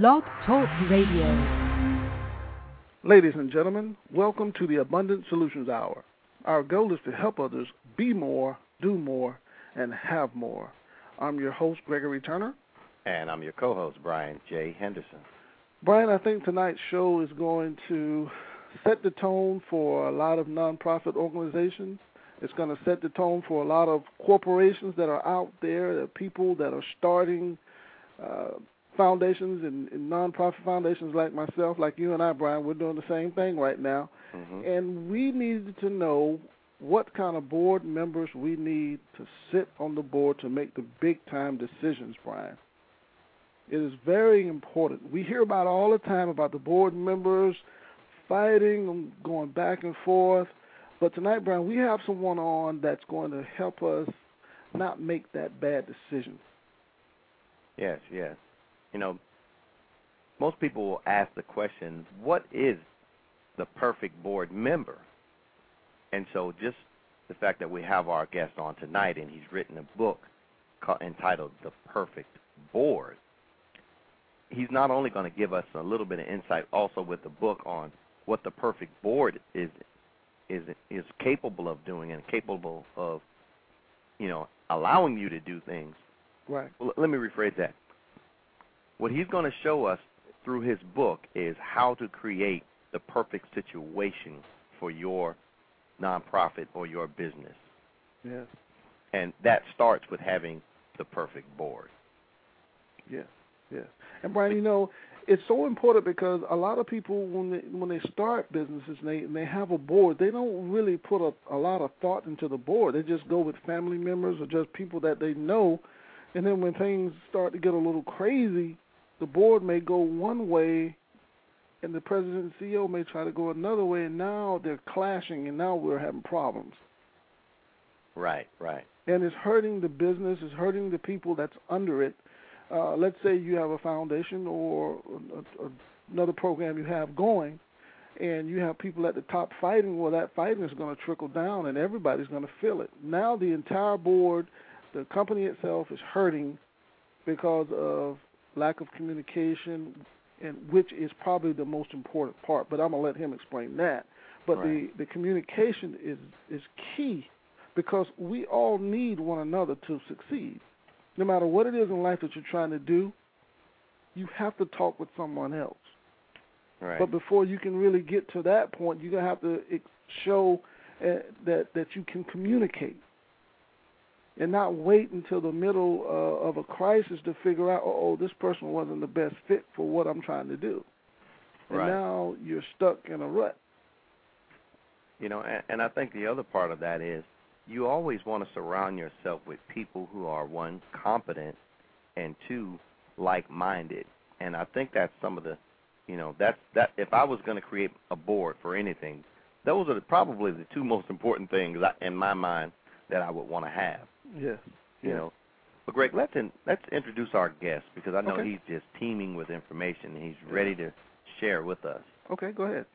Blog Talk Radio. Ladies and gentlemen, welcome to the Abundant Solutions Hour. Our goal is to help others be more, do more, and have more. I'm your host, Gregory Turner. And I'm your co host, Brian J. Henderson. Brian, I think tonight's show is going to set the tone for a lot of nonprofit organizations. It's going to set the tone for a lot of corporations that are out there, the people that are starting uh, foundations and, and nonprofit foundations like myself, like you and I, Brian. We're doing the same thing right now. Mm-hmm. And we needed to know what kind of board members we need to sit on the board to make the big time decisions, Brian. It is very important. We hear about all the time about the board members fighting and going back and forth. But tonight, Brian, we have someone on that's going to help us not make that bad decision. Yes, yes. You know, most people will ask the question, what is the perfect board member? And so just the fact that we have our guest on tonight and he's written a book entitled The Perfect Board, he's not only going to give us a little bit of insight also with the book on what the perfect board is is is capable of doing and capable of you know allowing you to do things Right. well, let me rephrase that what he's going to show us through his book is how to create the perfect situation for your nonprofit or your business Yes. and that starts with having the perfect board Yes. Yes. And Brian, you know, it's so important because a lot of people when they when they start businesses and they and they have a board, they don't really put a, a lot of thought into the board. They just go with family members or just people that they know. And then when things start to get a little crazy, the board may go one way and the president and CEO may try to go another way and now they're clashing and now we're having problems. right right And it's hurting the business, it's hurting the people that's under it uh, let's say you have a foundation or a, a, another program you have going, and you have people at the top fighting, well, that fighting is going to trickle down, and everybody's going to feel it. Now the entire board, the company itself, is hurting because of lack of communication, and which is probably the most important part. But I'm gonna let him explain that. But Right. the the communication is is key because we all need one another to succeed no matter what it is in life that you're trying to do, you have to talk with someone else. right But before you can really get to that point, you're gonna have to show uh, that that you can communicate, and not wait until the middle uh, of a crisis to figure out, oh, this person wasn't the best fit for what I'm trying to do, and Right. now you're stuck in a rut. You know, and, and I think the other part of that is you always want to surround yourself with people who are one competent and two like-minded. And I think that's some of the, you know, that's that. If I was going to create a board for anything, those are the, probably the two most important things I, in my mind that I would want to have. Yes. You yes. know. But Greg, let's in, let's introduce our guest because I know Okay. he's just teeming with information and he's ready to share with us. Okay, go ahead.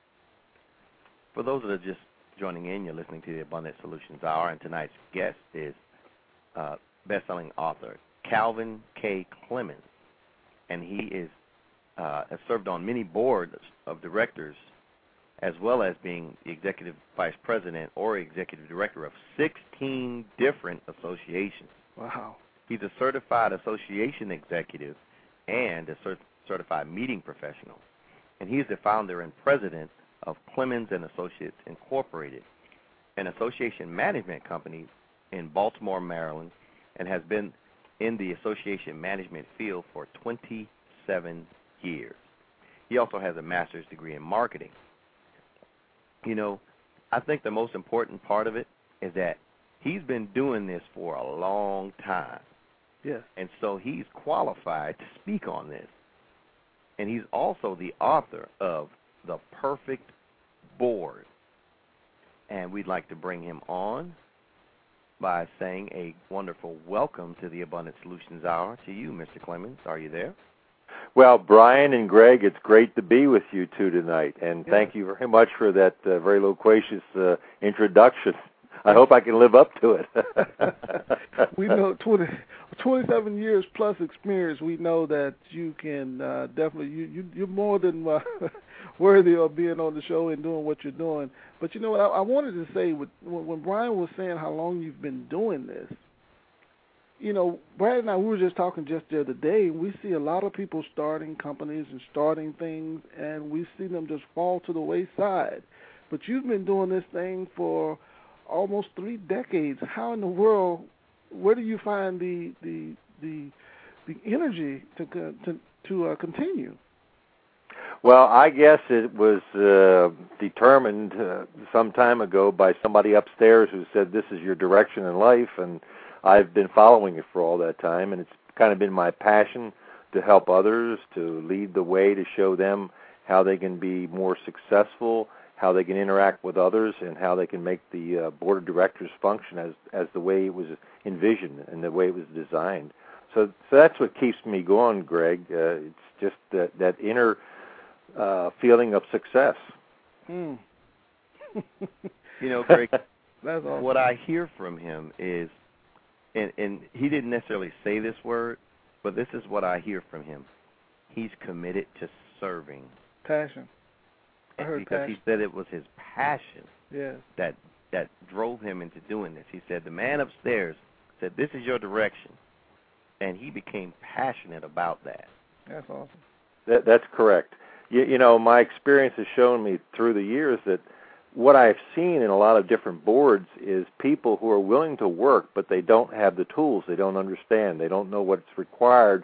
For those that are just joining in, you're listening to the Abundant Solutions Hour, and tonight's guest is uh, best-selling author Calvin K. Clemons, and he is uh, has served on many boards of directors, as well as being the executive vice president or executive director of 16 different associations. Wow. He's a certified association executive and a cert- certified meeting professional, and he is the founder and president of Clemons and Associates Incorporated, an association management company in Baltimore, Maryland, and has been in the association management field for 27 years. He also has a master's degree in marketing. You know, I think the most important part of it is that he's been doing this for a long time, Yes. and so he's qualified to speak on this. And he's also the author of The Perfect Board. And we'd like to bring him on by saying a wonderful welcome to the Abundant Solutions Hour to you, Mr. Clemons. Are you there? Well, Brian and Greg, it's great to be with you two tonight, and Yeah. thank you very much for that uh, very loquacious uh, introduction. I hope I can live up to it. we know 20, 27 years plus experience. We know that you can uh, definitely you, you you're more than uh, worthy of being on the show and doing what you're doing. But you know what I, I wanted to say with, when Brian was saying how long you've been doing this. You know, Brad and I we were just talking just the other day. We see a lot of people starting companies and starting things, and we see them just fall to the wayside. But you've been doing this thing for almost three decades. How in the world? Where do you find the the the the energy to to to uh, continue? Well, I guess it was uh, determined uh, some time ago by somebody upstairs who said this is your direction in life, and I've been following it for all that time, and it's kind of been my passion to help others, to lead the way, to show them how they can be more successful, how they can interact with others, and how they can make the uh, board of directors function as as the way it was envisioned and the way it was designed. So, so that's what keeps me going, Greg. Uh, it's just that that inner uh, feeling of success. Hmm. you know, Greg, That's awesome. what I hear from him is, and and he didn't necessarily say this word, but this is what I hear from him. He's committed to serving. passion. I heard because passion. he said it was his passion Yes. that that drove him into doing this. He said the man upstairs said this is your direction, and he became passionate about that. That's awesome. That, that's correct. You, you know, my experience has shown me through the years that what I've seen in a lot of different boards is people who are willing to work, but they don't have the tools. They don't understand. They don't know what's required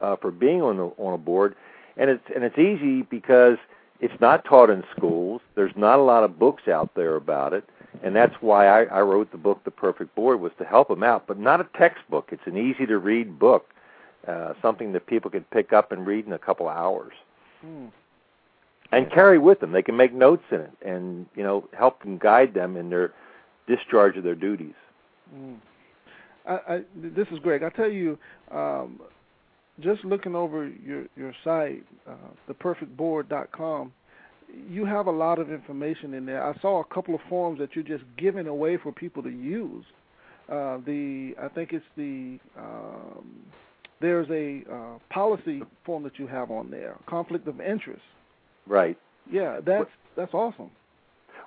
uh, for being on the, on a board, and it's and it's easy because it's not taught in schools. There's not a lot of books out there about it, and that's why I, I wrote the book, The Perfect Board, was to help them out, but not a textbook. It's an easy to read book, uh, something that people can pick up and read in a couple of hours Hmm. And carry with them. They can make notes in it, and you know, help and guide them in their discharge of their duties. Mm. I, I, this is Greg. I tell you, um, just looking over your your site, uh, theperfectboard.com, you have a lot of information in there. I saw a couple of forms that you're just giving away for people to use. Uh, the I think it's the um, there's a uh, policy form that you have on there, conflict of interest. Right. Yeah, that's that's awesome.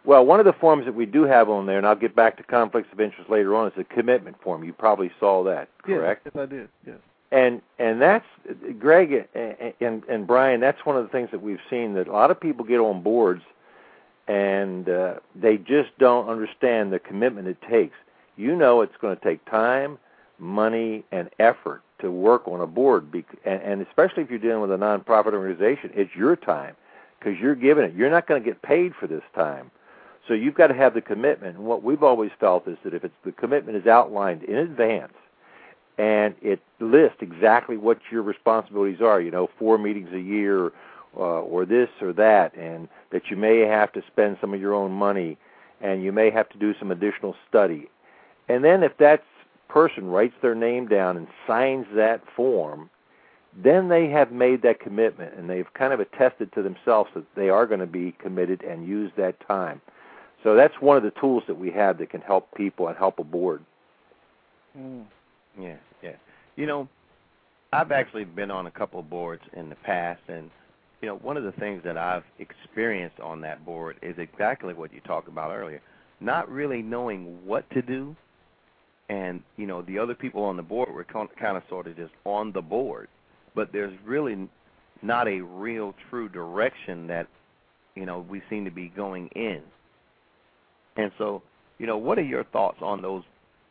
Well, one of the forms that we do have on there, and I'll get back to conflicts of interest later on, is a commitment form. You probably saw that, correct? Yes, yes, I did. Yes. and and that's Greg and and Brian. That's one of the things that we've seen that a lot of people get on boards, and uh, they just don't understand the commitment it takes. You know, it's going to take time, money, and effort to work on a board, and especially if you're dealing with a nonprofit organization, it's your time because you're giving it. You're not going to get paid for this time. So you've got to have the commitment. And what we've always felt is that if it's the commitment is outlined in advance, and it lists exactly what your responsibilities are. You know, four meetings a year, uh, or this or that, and that you may have to spend some of your own money, and you may have to do some additional study. And then if that person writes their name down and signs that form, then they have made that commitment, and they've kind of attested to themselves that they are going to be committed and use that time. So that's one of the tools that we have that can help people and help a board. Mm. Yeah, yeah. You know, I've actually been on a couple of boards in the past, and you know, one of the things that I've experienced on that board is exactly what you talked about earlier. Not really knowing what to do, and you know, the other people on the board were kind of sort of just on the board, but there's really not a real true direction that you know we seem to be going in. And so, you know, what are your thoughts on those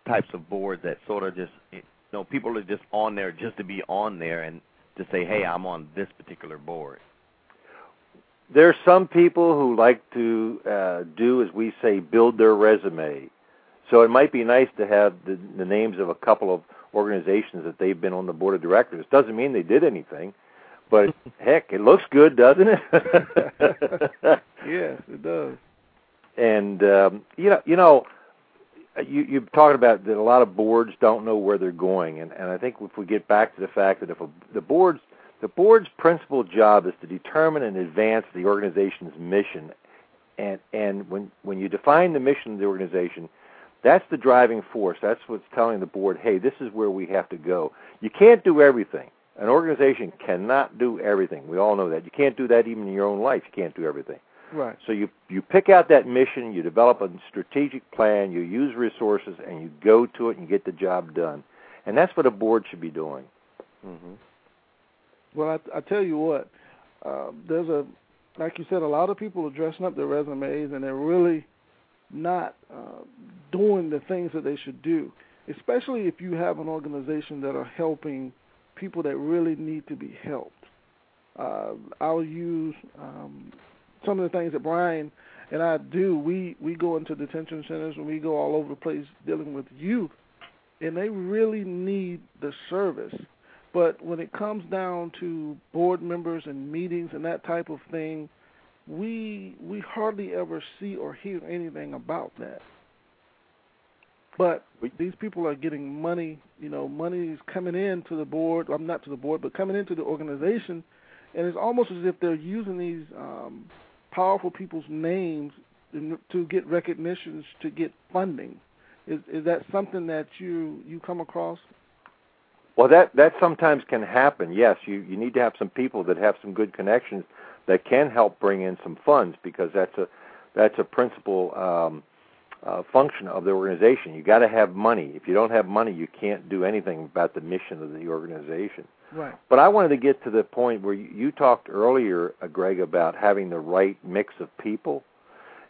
types of boards that sort of just you know people are just on there just to be on there and to say hey i'm on this particular board There's some people who like to uh, do, as we say, build their resume. So it might be nice to have the, the names of a couple of organizations that they've been on the board of directors. Doesn't mean they did anything, but heck, it looks good, doesn't it? Yes, it does. and um, you know, you know, you you talking about that a lot of boards don't know where they're going, and and I think if we get back to the fact that if a, the boards the board's principal job is to determine and advance the organization's mission, and and when when you define the mission of the organization, That's the driving force. That's what's telling the board, hey, this is where we have to go. You can't do everything. An organization cannot do everything. We all know that. You can't do that even in your own life. You can't do everything. Right. So you you pick out that mission, you develop a strategic plan, you use resources, and you go to it and you get the job done. And that's what a board should be doing. Mm-hmm. Well, I, I tell you what, uh, there's a, like you said, a lot of people are dressing up their resumes and they're really not uh, doing the things that they should do. Especially if you have an organization that are helping people that really need to be helped. Uh, I'll use um, some of the things that Brian and I do. We we go into detention centers and we go all over the place dealing with youth, and they really need the service but when it comes down to board members and meetings and that type of thing, we we hardly ever see or hear anything about that. But these people are getting money, you know, money is coming in to the board. I'm not to the board, but coming into the organization, and it's almost as if they're using these um, powerful people's names to get recognitions, to get funding. Is is that something that you you come across? Well, that that sometimes can happen. Yes, you you need to have some people that have some good connections that can help bring in some funds because that's a that's a principal um, uh, function of the organization. You got to have money. If you don't have money, you can't do anything about the mission of the organization. Right. But I wanted to get to the point where you, you talked earlier, uh, Greg, about having the right mix of people.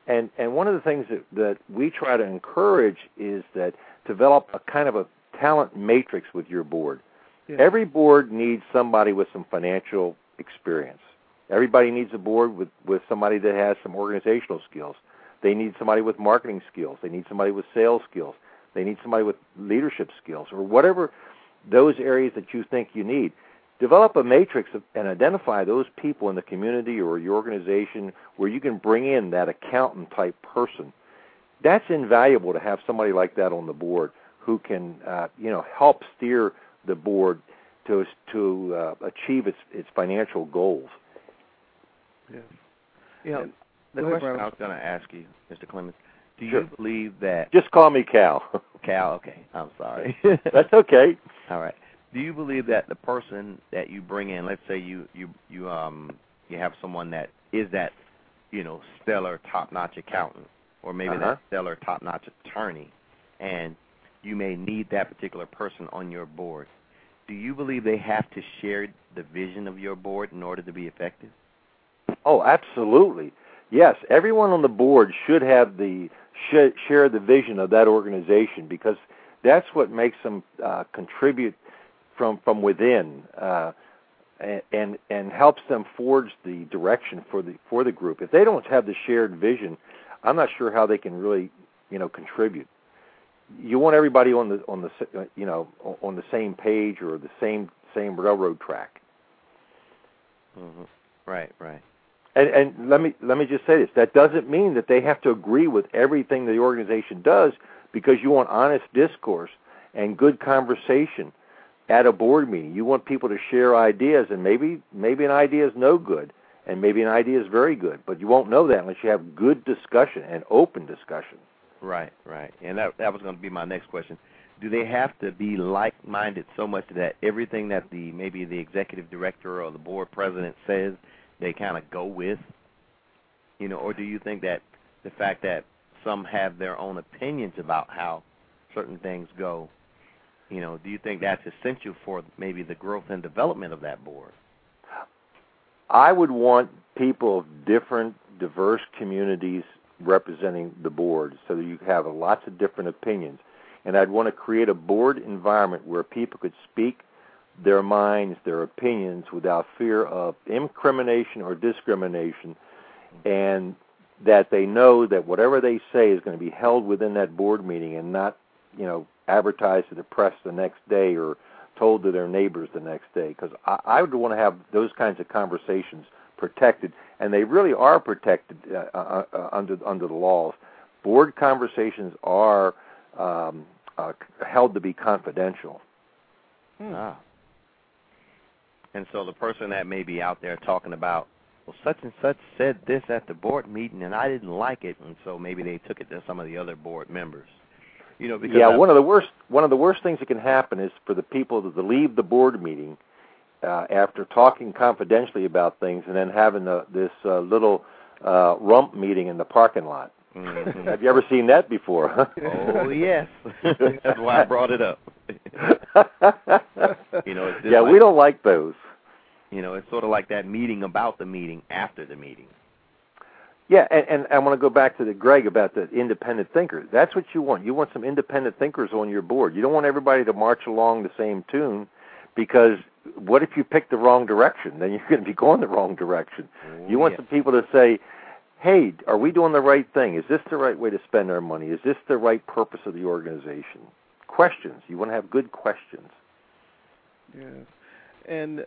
And and one of the things that, that we try to encourage is that develop a kind of a talent matrix with your board. Yeah. Every board needs somebody with some financial experience. Everybody needs a board with, with somebody that has some organizational skills. They need somebody with marketing skills. They need somebody with sales skills. They need somebody with leadership skills or whatever those areas that you think you need. Develop a matrix of, and identify those people in the community or your organization where you can bring in that accountant type person. That's invaluable to have somebody like that on the board who can uh, you know help steer the board to to uh, achieve its its financial goals. Yes. You know, And- the ahead, question Brian. I was going to ask you, Mr. Clemons, do Sure. you believe that Just call me Cal. Cal? Okay, I'm sorry. That's okay. All right. Do you believe that the person that you bring in, let's say you you you um you have someone that is that you know stellar top-notch accountant, or maybe Uh-huh. that stellar top-notch attorney, and you may need that particular person on your board. Do you believe they have to share the vision of your board in order to be effective? Oh, absolutely. Yes, everyone on the board should have the should share the vision of that organization because that's what makes them uh, contribute from from within uh, and, and helps them forge the direction for the for the group. If they don't have the shared vision, I'm not sure how they can really you know contribute. You want everybody on the on the uh, you know on the same page or the same same railroad track. Mm-hmm. Right, right. And, and let me let me just say this: that doesn't mean that they have to agree with everything the organization does, because you want honest discourse and good conversation at a board meeting. You want people to share ideas, and maybe maybe an idea is no good, and maybe an idea is very good, but you won't know that unless you have good discussion and open discussion. Right, right. And that that was going to be my next question. Do they have to be like-minded so much that everything that the maybe the executive director or the board president says they kind of go with? You know, or do you think that the fact that some have their own opinions about how certain things go, you know, do you think that's essential for maybe the growth and development of that board? I would want people of different, diverse communities representing the board so that you have lots of different opinions. And I'd want to create a board environment where people could speak their minds, their opinions without fear of incrimination or discrimination, and that they know that whatever they say is going to be held within that board meeting and not, you know, advertised to the press the next day or told to their neighbors the next day. Because I, I would want to have those kinds of conversations protected, and they really are protected uh, uh, uh, under under the laws. Board conversations are um, uh, held to be confidential. Ah. And so the person that may be out there talking about, well, such and such said this at the board meeting, and I didn't like it, and so maybe they took it to some of the other board members. You know, because yeah, I, one of the worst one of the worst things that can happen is for the people to leave the board meeting uh, after talking confidentially about things and then having a, this uh, little uh, rump meeting in the parking lot. Mhm. Have you ever seen that before? Huh? Oh yes, that's why I brought it up. You know, it's yeah, like- we don't like those. You know, it's sort of like that meeting about the meeting after the meeting. Yeah, and, and I want to go back to the Greg about the independent thinkers. That's what you want. You want some independent thinkers on your board. You don't want everybody to march along the same tune, because what if you pick the wrong direction? Then you're going to be going the wrong direction. Oh, You want yes. some people to say, "Hey, are we doing the right thing? Is this the right way to spend our money? Is this the right purpose of the organization?" Questions. You want to have good questions. Yes, and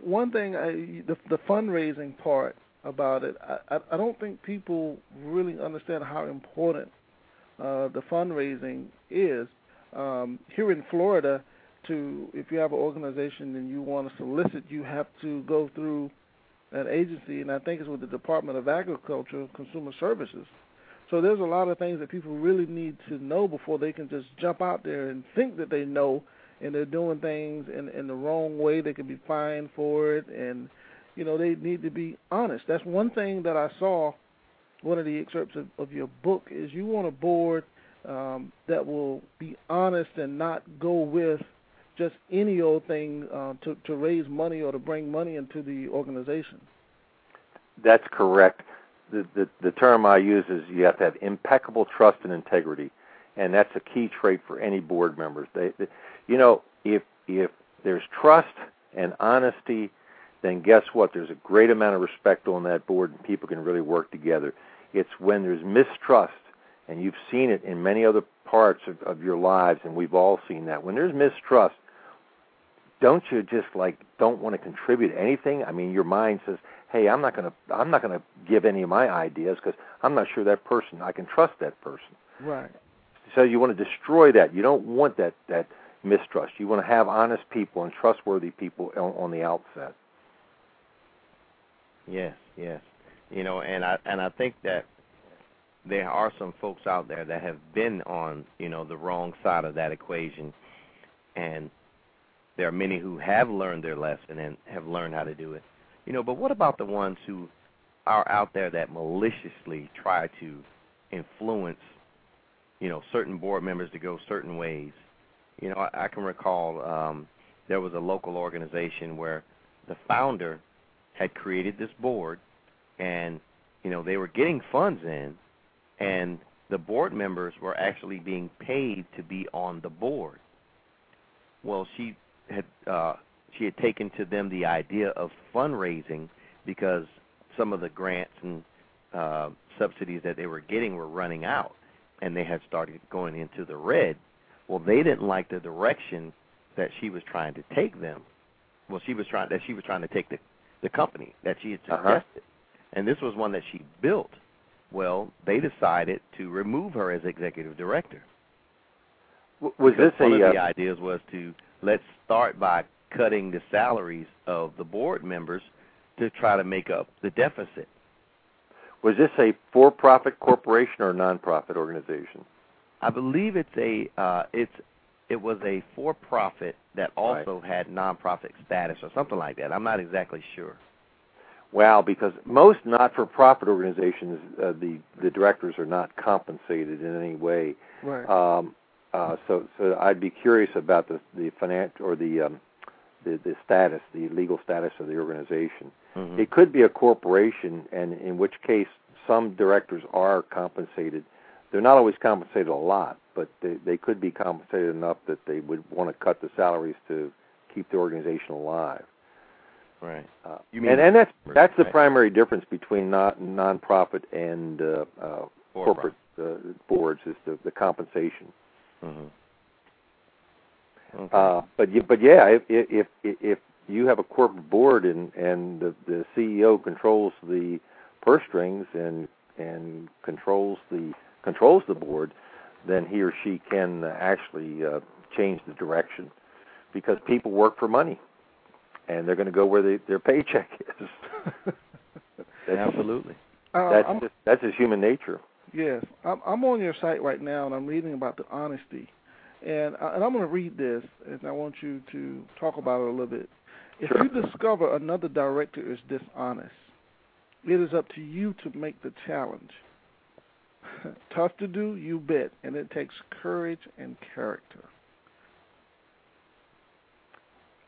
one thing, I, the the fundraising part about it, I I- don't think people really understand how important uh, the fundraising is. Um, here in Florida, to if you have an organization and you want to solicit, you have to go through an agency, and I think it's with the Department of Agriculture, Consumer Services. So there's a lot of things that people really need to know before they can just jump out there and think that they know and they're doing things in in the wrong way, they could be fined for it, and you know they need to be honest. That's one thing that I saw. One of the excerpts of, of your book is you want a board um, that will be honest and not go with just any old thing uh, to to raise money or to bring money into the organization. That's correct. The, the the term I use is you have to have impeccable trust and integrity, and that's a key trait for any board members. They, they you know, if if there's trust and honesty, then guess what? There's a great amount of respect on that board, and people can really work together. It's when there's mistrust, and you've seen it in many other parts of, of your lives, and we've all seen that. When there's mistrust, don't you just like don't want to contribute anything? I mean, your mind says, "Hey, I'm not going to I'm not going to give any of my ideas because I'm not sure that person I can trust that person." Right. So you want to destroy that. You don't want that that mistrust. You want to have honest people and trustworthy people on, on the outset. Yes, yes. You know, and I and I think that there are some folks out there that have been on, you know, the wrong side of that equation and there are many who have learned their lesson and have learned how to do it. You know, but what about the ones who are out there that maliciously try to influence, you know, certain board members to go certain ways? You know, I, I can recall um there was a local organization where the founder had created this board and you know they were getting funds in and the board members were actually being paid to be on the board. Well she had uh she had taken to them the idea of fundraising because some of the grants and uh subsidies that they were getting were running out and they had started going into the red well they didn't like the direction that she was trying to take them well she was trying that she was trying to take the the company that she had Uh-huh. suggested and this was one that she built well they decided to remove her as executive director W- Was because this one a of the uh, ideas was to let's start by cutting the salaries of the board members to try to make up the deficit. was this a for-profit corporation or a non-profit organization? I believe it's a uh, it's it was a for-profit that also had nonprofit status or something like that. I'm not exactly sure. Wow, because most not-for-profit organizations, uh, the the directors are not compensated in any way. Right. Um, uh, so, so I'd be curious about the the financial or the um, the the status, the legal status of the organization. Mhm. It could be a corporation, and in which case some directors are compensated. They're not always compensated a lot, but they they could be compensated enough that they would want to cut the salaries to keep the organization alive. Right. Uh, You mean and and that's that's the right? primary difference between not nonprofit and uh, uh, corporate uh, boards is the, the compensation. Mm-hmm. Okay. Uh, but you, but yeah, if, if if if you have a corporate board and and the, the CEO controls the purse strings and and controls the controls the board, then he or she can uh, actually uh, change the direction because people work for money and they're going to go where they, their paycheck is. That's, Absolutely. Uh, that's I'm, just, that's just human nature. Yes, I'm, I'm on your site right now, and I'm reading about the honesty, and I, and I'm going to read this, and I want you to talk about it a little bit. If Sure. you discover another director is dishonest, it is up to you to make the challenge. Tough to do, you bet, and it takes courage and character.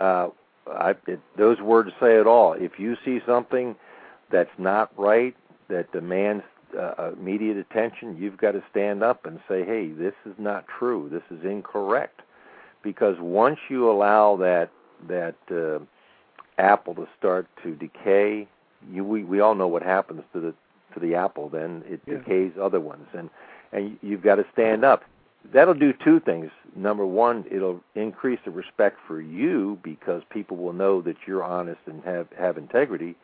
uh, I, it, those words say it all. If you see something that's not right, that demands uh, immediate attention, you've got to stand up and say, "Hey, this is not true. This is incorrect." Because once you allow that that uh, apple to start to decay, you we, we all know what happens to the to the apple. Then it Yeah. decays other ones, and and you've got to stand up that'll do two things. Number one, it'll increase the respect for you because people will know that you're honest and have have integrity,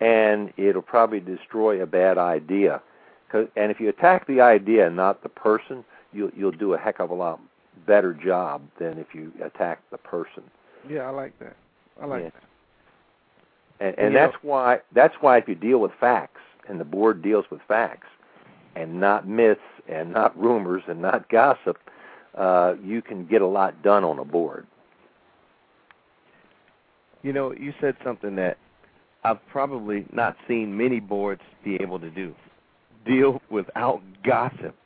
and it'll probably destroy a bad idea. And if you attack the idea and not the person, you'll you'll do a heck of a lot better job than if you attack the person. Yeah, I like that. I like Yeah. that. And, and that's why that's why if you deal with facts and the board deals with facts and not myths and not rumors and not gossip, uh, you can get a lot done on a board. You know, you said something that I've probably not seen many boards be able to do. Deal without gossip.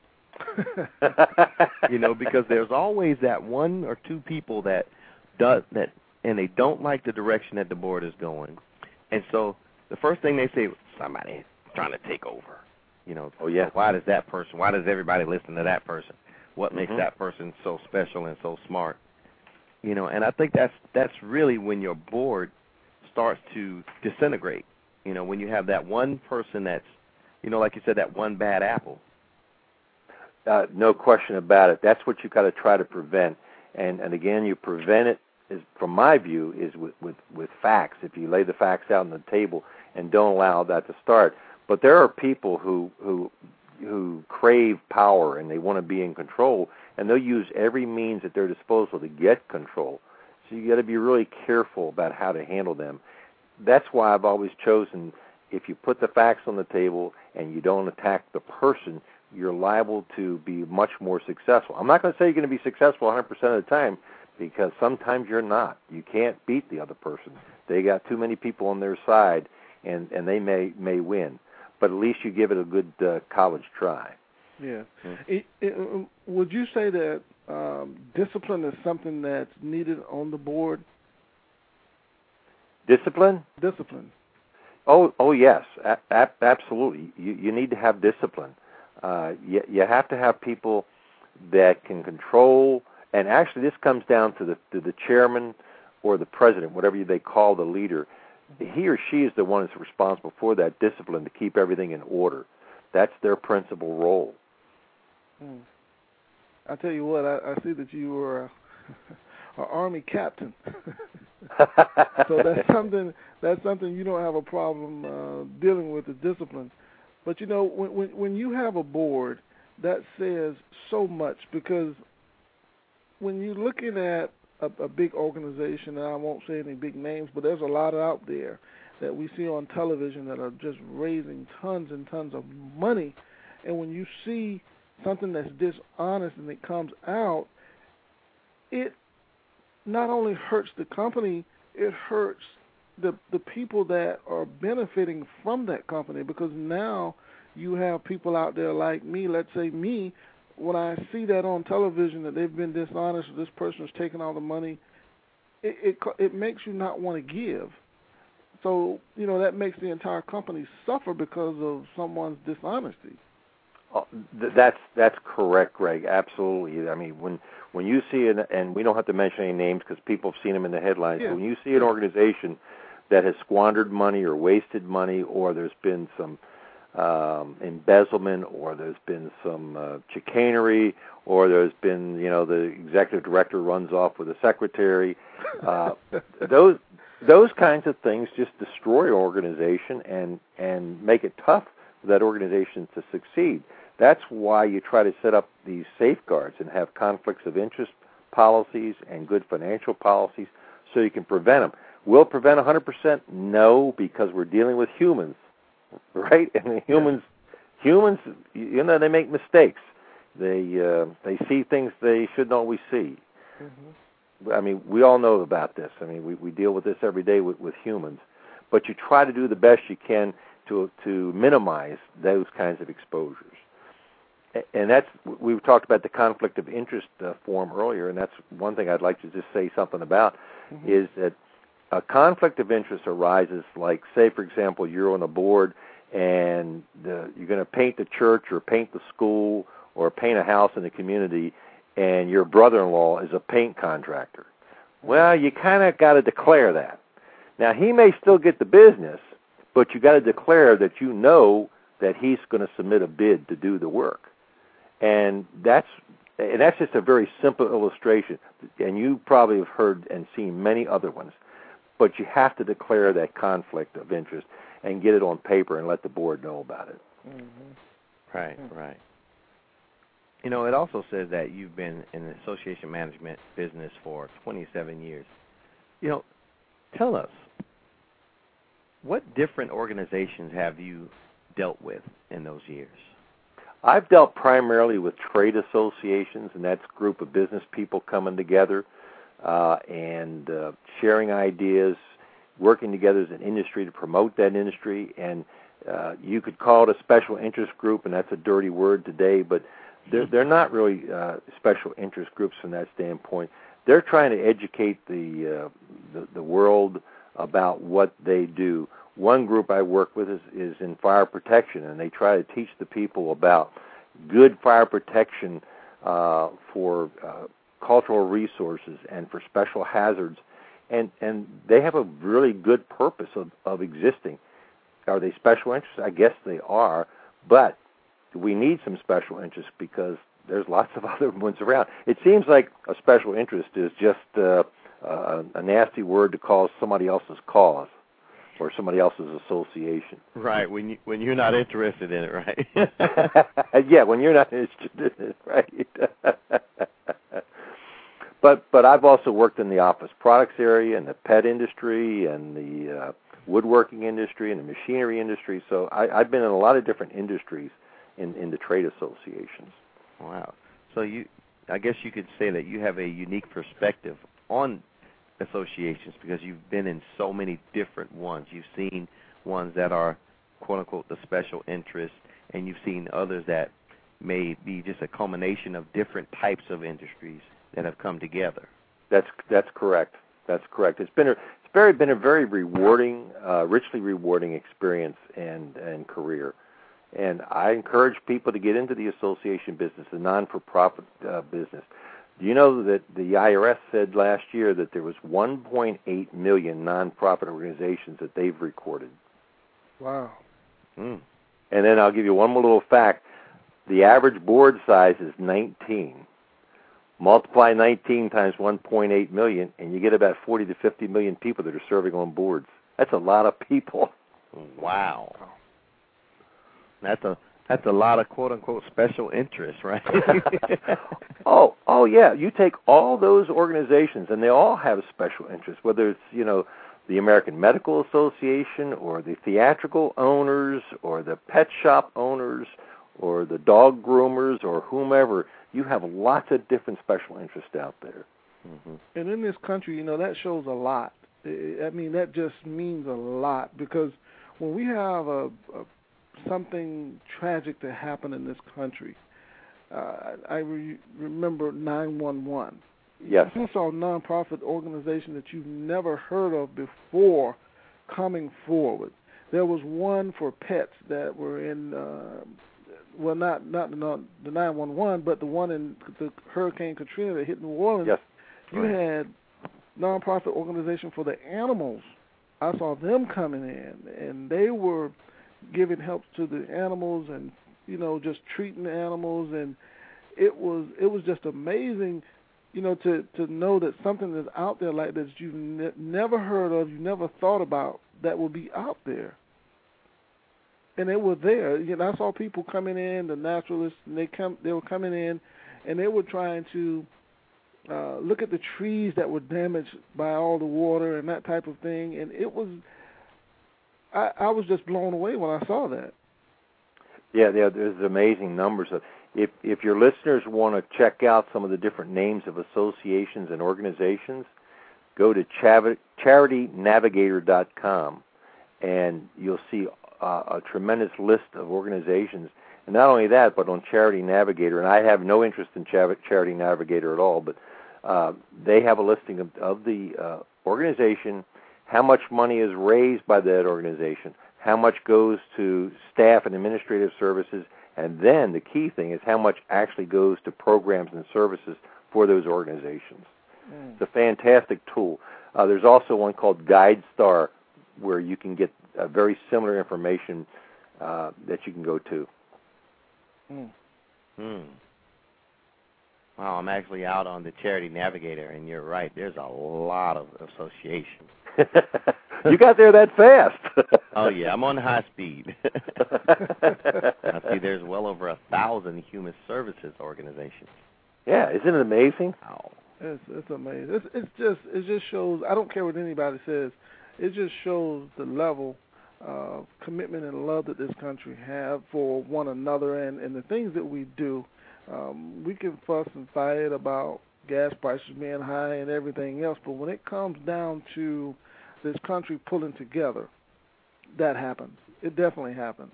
you know, because there's always that one or two people that does that and they don't like the direction that the board is going. And so the first thing they say, somebody trying to take over. You know, oh yeah. why does that person why does everybody listen to that person? What makes Mhm. that person so special and so smart? You know, and I think that's that's really when your board starts to disintegrate. You know, when you have that one person that's you know, like you said, that one bad apple. Uh, no question about it. That's what you've got to try to prevent. And and again, you prevent it is from my view is with with with facts. If you lay the facts out on the table and don't allow that to start. But there are people who who who crave power and they want to be in control, and they'll use every means at their disposal to get control. So you got to be really careful about how to handle them. That's why I've always chosen if you put the facts on the table and you don't attack the person, you're liable to be much more successful. I'm not going to say you're going to be successful 100% of the time because sometimes you're not. You can't beat the other person. They got too many people on their side and and they may may win. But at least you give it a good uh, college try. Yeah. Hmm. It, it, um, would you say that um, discipline is something that's needed on the board? Discipline? Discipline. Oh, oh yes, a- a- absolutely. You you need to have discipline. Uh, you you have to have people that can control. And actually, this comes down to the to the chairman or the president, whatever they call the leader. He or she is the one that's responsible for that discipline to keep everything in order. That's their principal role. Hmm. I tell you what, I, I see that you were a, a army captain. so that's something that's something you don't have a problem uh, dealing with the discipline. But you know, when when when you have a board, that says so much because when you're looking at a, a big organization, and I won't say any big names, but there's a lot out there that we see on television that are just raising tons and tons of money, and when you see something that's dishonest and it comes out, it not only hurts the company, it hurts the the people that are benefiting from that company. Because now you have people out there like me, let's say me, when I see that on television that they've been dishonest or this person's taking all the money, it it it makes you not want to give. So, you know, that makes the entire company suffer because of someone's dishonesty. Oh, th- that's that's correct, Greg. Absolutely. I mean, when when you see an and we don't have to mention any names because people have seen them in the headlines. Yeah. When you see an organization that has squandered money or wasted money, or there's been some um, embezzlement, or there's been some uh, chicanery, or there's been you know the executive director runs off with a secretary. Uh, those those kinds of things just destroy an organization and and make it tough for that organization to succeed. That's why you try to set up these safeguards and have conflicts of interest policies and good financial policies so you can prevent them. Will prevent 100%? No, because we're dealing with humans, right? And the humans humans, you know, they make mistakes. They uh, they see things they shouldn't always see. Mm-hmm. I mean, we all know about this. I mean, we we deal with this every day with with humans, but you try to do the best you can to to minimize those kinds of exposures. And that's we've talked about the conflict of interest uh, form earlier, and that's one thing I'd like to just say something about mm-hmm. is that a conflict of interest arises like say for example you're on a board and the, you're going to paint the church or paint the school or paint a house in the community and your brother-in-law is a paint contractor. Well you kind of got to declare that. Now he may still get the business but you got to declare that you know that he's going to submit a bid to do the work. And that's and that's just a very simple illustration. And you probably have heard and seen many other ones but you have to declare that conflict of interest and get it on paper and let the board know about it. Mm-hmm. Right, right. You know, it also says that you've been in the association management business for 27 years. You know, tell us what different organizations have you dealt with in those years? I've dealt primarily with trade associations, and that's a group of business people coming together uh, and uh, sharing ideas, working together as an industry to promote that industry. And uh, you could call it a special interest group, and that's a dirty word today, but they're, they're not really uh, special interest groups from that standpoint. They're trying to educate the, uh, the the world about what they do. One group I work with is, is in fire protection, and they try to teach the people about good fire protection uh, for uh, cultural resources and for special hazards, and and they have a really good purpose of of existing. Are they special interests? I guess they are, but we need some special interests because there's lots of other ones around. It seems like a special interest is just uh, a, a nasty word to call somebody else's cause or somebody else's association. Right. When you when you're not interested in it, right? yeah, when you're not interested in it, right? but but I've also worked in the office products area and the pet industry and the uh, woodworking industry and the machinery industry. So I, I've been in a lot of different industries in in the trade associations. Wow. So you, I guess you could say that you have a unique perspective on associations because you've been in so many different ones. You've seen ones that are quote unquote the special interest, and you've seen others that may be just a culmination of different types of industries that have come together. That's that's correct. That's correct. It's been a it's very been a very rewarding, uh, richly rewarding experience and and career. And I encourage people to get into the association business, the non-for-profit uh, business. Do you know that the IRS said last year that there was 1.8 million nonprofit organizations that they've recorded? Wow. Mm. And then I'll give you one more little fact. The average board size is 19. Multiply 19 times 1.8 million, and you get about 40 to 50 million people that are serving on boards. That's a lot of people. Wow. That's a that's a lot of quote unquote special interest, right? oh, oh yeah. You take all those organizations, and they all have a special interest. Whether it's you know the American Medical Association, or the theatrical owners, or the pet shop owners, or the dog groomers, or whomever you have lots of different special interests out there. Mm-hmm. And in this country, you know, that shows a lot. I mean, that just means a lot because when we have a, a something tragic to happen in this country, uh, I re- remember 911. Yes. You saw a nonprofit organization that you've never heard of before coming forward. There was one for pets that were in uh, well, not not the the nine one one, but the one in the Hurricane Katrina that hit New Orleans. Yes. You right. had nonprofit organization for the animals. I saw them coming in, and they were giving help to the animals, and you know, just treating the animals, and it was it was just amazing, you know, to to know that something that's out there like this you've ne- never heard of, you never thought about, that will be out there and they were there. You know, I saw people coming in, the naturalists, and they come, they were coming in, and they were trying to uh, look at the trees that were damaged by all the water and that type of thing. And it was, I, I was just blown away when I saw that. Yeah, yeah. There's amazing numbers of. If if your listeners want to check out some of the different names of associations and organizations, go to charitynavigator.com, and you'll see a tremendous list of organizations. And not only that, but on Charity Navigator, and I have no interest in Charity Navigator at all, but uh, they have a listing of, of the uh, organization, how much money is raised by that organization, how much goes to staff and administrative services, and then the key thing is how much actually goes to programs and services for those organizations. Mm. It's a fantastic tool. Uh, there's also one called GuideStar where you can get uh, very similar information uh, that you can go to. Mm. Hmm. Well, I'm actually out on the Charity Navigator, and you're right. There's a lot of associations. you got there that fast. oh yeah, I'm on high speed. I see there's well over a thousand human services organizations. Yeah, isn't it amazing? Wow. It's it's amazing. It's it's just it just shows. I don't care what anybody says. It just shows the level of commitment and love that this country have for one another and and the things that we do. Um, we can fuss and fight about gas prices being high and everything else, but when it comes down to this country pulling together, that happens. It definitely happens.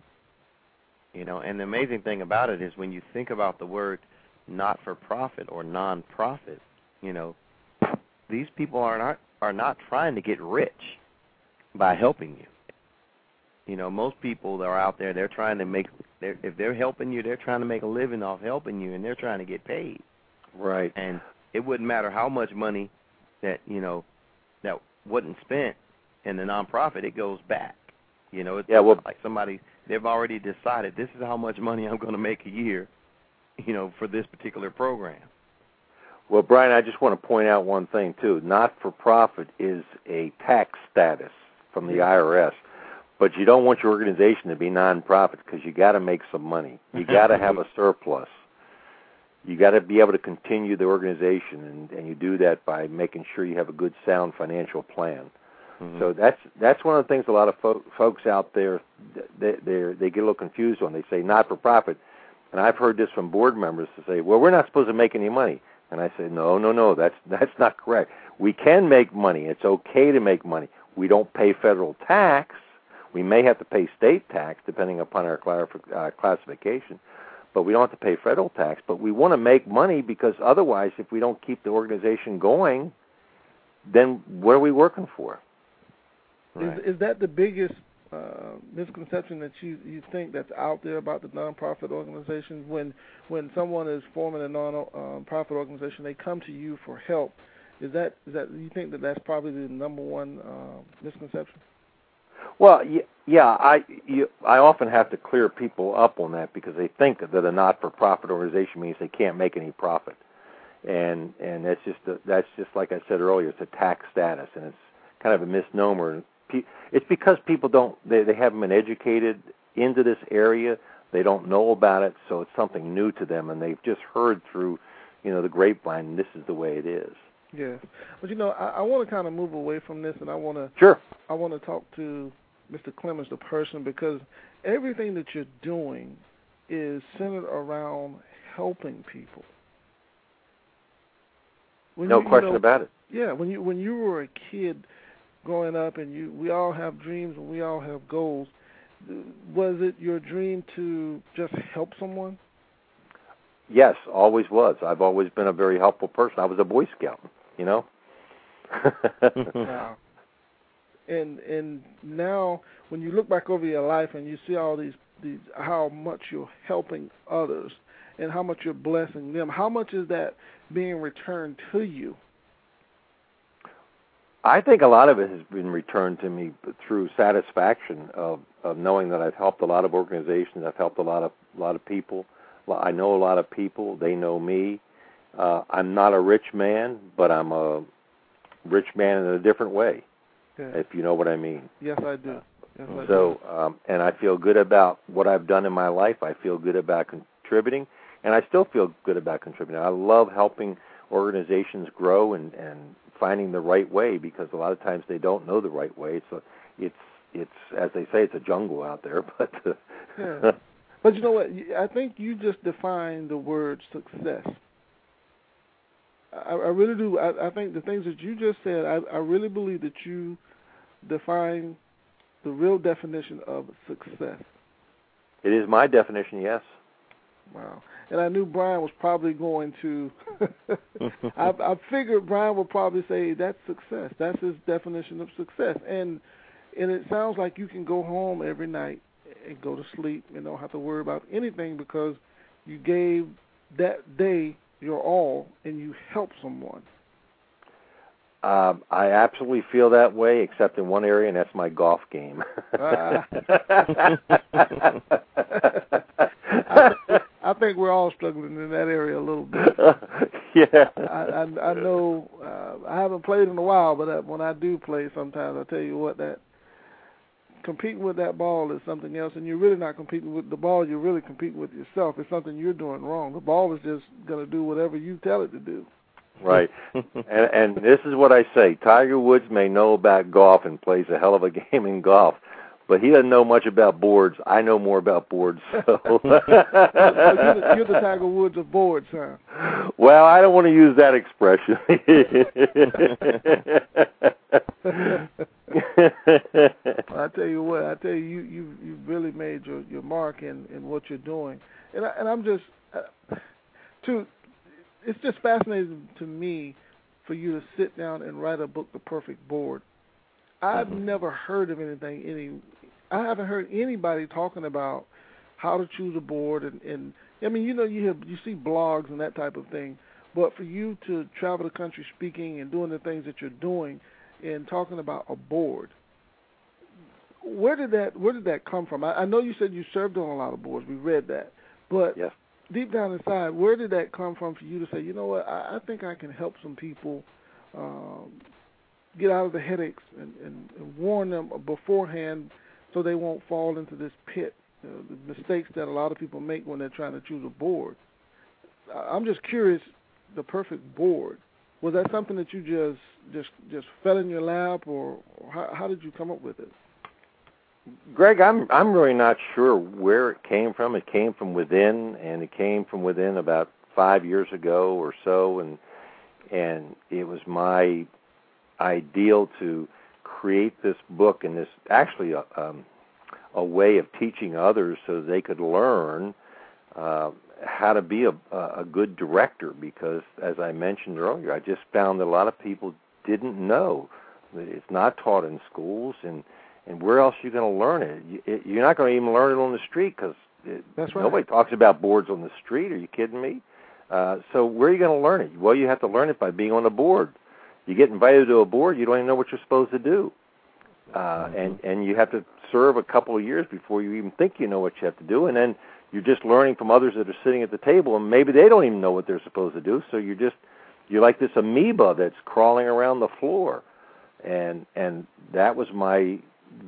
You know, and the amazing thing about it is when you think about the word not for profit or non profit, you know, these people are not are not trying to get rich by helping you. You know, most people that are out there, they're trying to make. They're, if they're helping you, they're trying to make a living off helping you, and they're trying to get paid. Right. And it wouldn't matter how much money that you know that wasn't spent in the nonprofit, it goes back. You know, it's yeah, well, like somebody they've already decided this is how much money I'm going to make a year, you know, for this particular program. Well, Brian, I just want to point out one thing too. Not for profit is a tax status from the IRS, but you don't want your organization to be nonprofit because you got to make some money. You got to have a surplus you got to be able to continue the organization, and, and you do that by making sure you have a good, sound financial plan. Mm-hmm. So that's that's one of the things a lot of fo- folks out there they they they get a little confused on. They say not for profit, and I've heard this from board members to say, well, we're not supposed to make any money. And I say, no, no, no, that's that's not correct. We can make money. It's okay to make money. We don't pay federal tax. We may have to pay state tax depending upon our uh, classification, but we don't have to pay federal tax. But we want to make money because otherwise, if we don't keep the organization going, then what are we working for? Right. Is, is that the biggest uh, misconception that you you think that's out there about the nonprofit organizations? When when someone is forming a nonprofit um, organization, they come to you for help. Is that is that you think that that's probably the number one uh, misconception? Well, yeah, I you, I often have to clear people up on that because they think that a not-for-profit organization means they can't make any profit, and and that's just a, that's just like I said earlier, it's a tax status, and it's kind of a misnomer. It's because people don't they they haven't been educated into this area, they don't know about it, so it's something new to them, and they've just heard through, you know, the grapevine. This is the way it is. Yes, but you know, I, I want to kind of move away from this, and I want to sure. I want to talk to Mr. Clemons, the person, because everything that you're doing is centered around helping people. When no you, question you know, about it. Yeah, when you when you were a kid growing up, and you we all have dreams and we all have goals. Was it your dream to just help someone? Yes, always was. I've always been a very helpful person. I was a Boy Scout, you know. Mm-hmm. wow and and now when you look back over your life and you see all these these how much you're helping others and how much you're blessing them how much is that being returned to you? I think a lot of it has been returned to me through satisfaction of of knowing that I've helped a lot of organizations I've helped a lot of a lot of people. I know a lot of people. They know me uh I'm not a rich man but I'm a rich man in a different way Okay. If you know what I mean. Yes, I do. Yes, I so, um, and I feel good about what I've done in my life. I feel good about contributing, and I still feel good about contributing. I love helping organizations grow and and finding the right way because a lot of times they don't know the right way. It's a, it's it's as they say, it's a jungle out there. But yeah. But you know what? I think you just defined the word success. I, I really do. I, I think the things that you just said, I, I really believe that you define the real definition of success. It is my definition, yes. Wow. And I knew Brian was probably going to. I, I figured Brian would probably say that's success. That's his definition of success. And and it sounds like you can go home every night and go to sleep and don't have to worry about anything because you gave that day your all and you help someone. Um, I absolutely feel that way, except in one area, and that's my golf game. I, I think we're all struggling in that area a little bit. yeah. I, I, I know uh, I haven't played in a while, but when I do play, sometimes I tell you what that competing with that ball is something else, and you're really not competing with the ball. You're really competing with yourself. It's something you're doing wrong. The ball is just going to do whatever you tell it to do. Right, and and this is what I say: Tiger Woods may know about golf and plays a hell of a game in golf, but he doesn't know much about boards. I know more about boards. So. you're, the, you're the Tiger Woods of boards, huh? Well, I don't want to use that expression. I tell you what, I tell you, you you you've really made your your mark in in what you're doing, and I, and I'm just uh, to it's just fascinating to me for you to sit down and write a book, The Perfect Board. I've mm-hmm. never heard of anything any I haven't heard anybody talking about how to choose a board and and I mean you know you have you see blogs and that type of thing, but for you to travel the country speaking and doing the things that you're doing and talking about a board, where did that where did that come from? I, I know you said you served on a lot of boards. We read that, but yes deep down inside, where did that come from for you to say, you know what, I, I think I can help some people um, get out of the headaches and, and, and warn them beforehand so they won't fall into this pit, uh, the mistakes that a lot of people make when they're trying to choose a board. I'm just curious, the perfect board. Was that something that you just just just fell in your lap, or, or how, how did you come up with it? Greg, I'm I'm really not sure where it came from. It came from within, and it came from within about five years ago or so, and and it was my ideal to create this book and this actually a, um, a way of teaching others so they could learn uh, how to be a, a good director. Because as I mentioned earlier, I just found that a lot of people didn't know. That it's not taught in schools and and where else are you going to learn it? You're not going to even learn it on the street because right. nobody talks about boards on the street. Are you kidding me? Uh, so where are you going to learn it? Well, you have to learn it by being on a board. You get invited to a board, you don't even know what you're supposed to do, uh, mm-hmm. and and you have to serve a couple of years before you even think you know what you have to do, and then you're just learning from others that are sitting at the table, and maybe they don't even know what they're supposed to do. So you're just you're like this amoeba that's crawling around the floor, and and that was my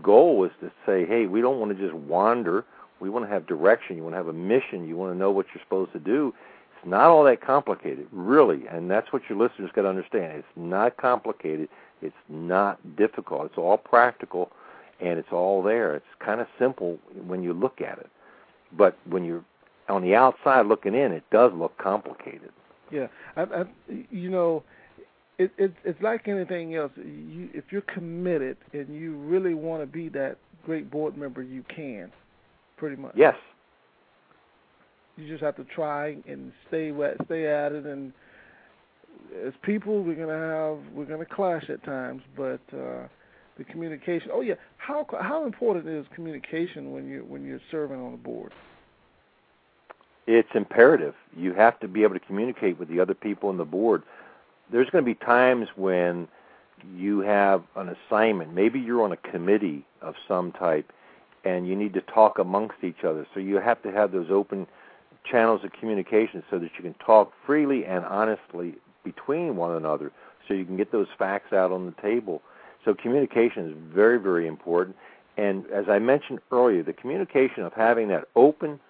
goal was to say, hey, we don't want to just wander. We want to have direction. You want to have a mission. You want to know what you're supposed to do. It's not all that complicated, really, and that's what your listeners got to understand. It's not complicated. It's not difficult. It's all practical, and it's all there. It's kind of simple when you look at it, but when you're on the outside looking in, it does look complicated. Yeah, I, I, you know, it, it it's like anything else. You if you're committed and you really want to be that great board member, you can, pretty much. Yes. You just have to try and stay stay at it. And as people, we're gonna have we're gonna clash at times, but uh, the communication. Oh yeah, how how important is communication when you when you're serving on a board? It's imperative. You have to be able to communicate with the other people on the board there's going to be times when you have an assignment. Maybe you're on a committee of some type, and you need to talk amongst each other. So you have to have those open channels of communication so that you can talk freely and honestly between one another, so you can get those facts out on the table. So communication is very, very important. And as I mentioned earlier, the communication of having that open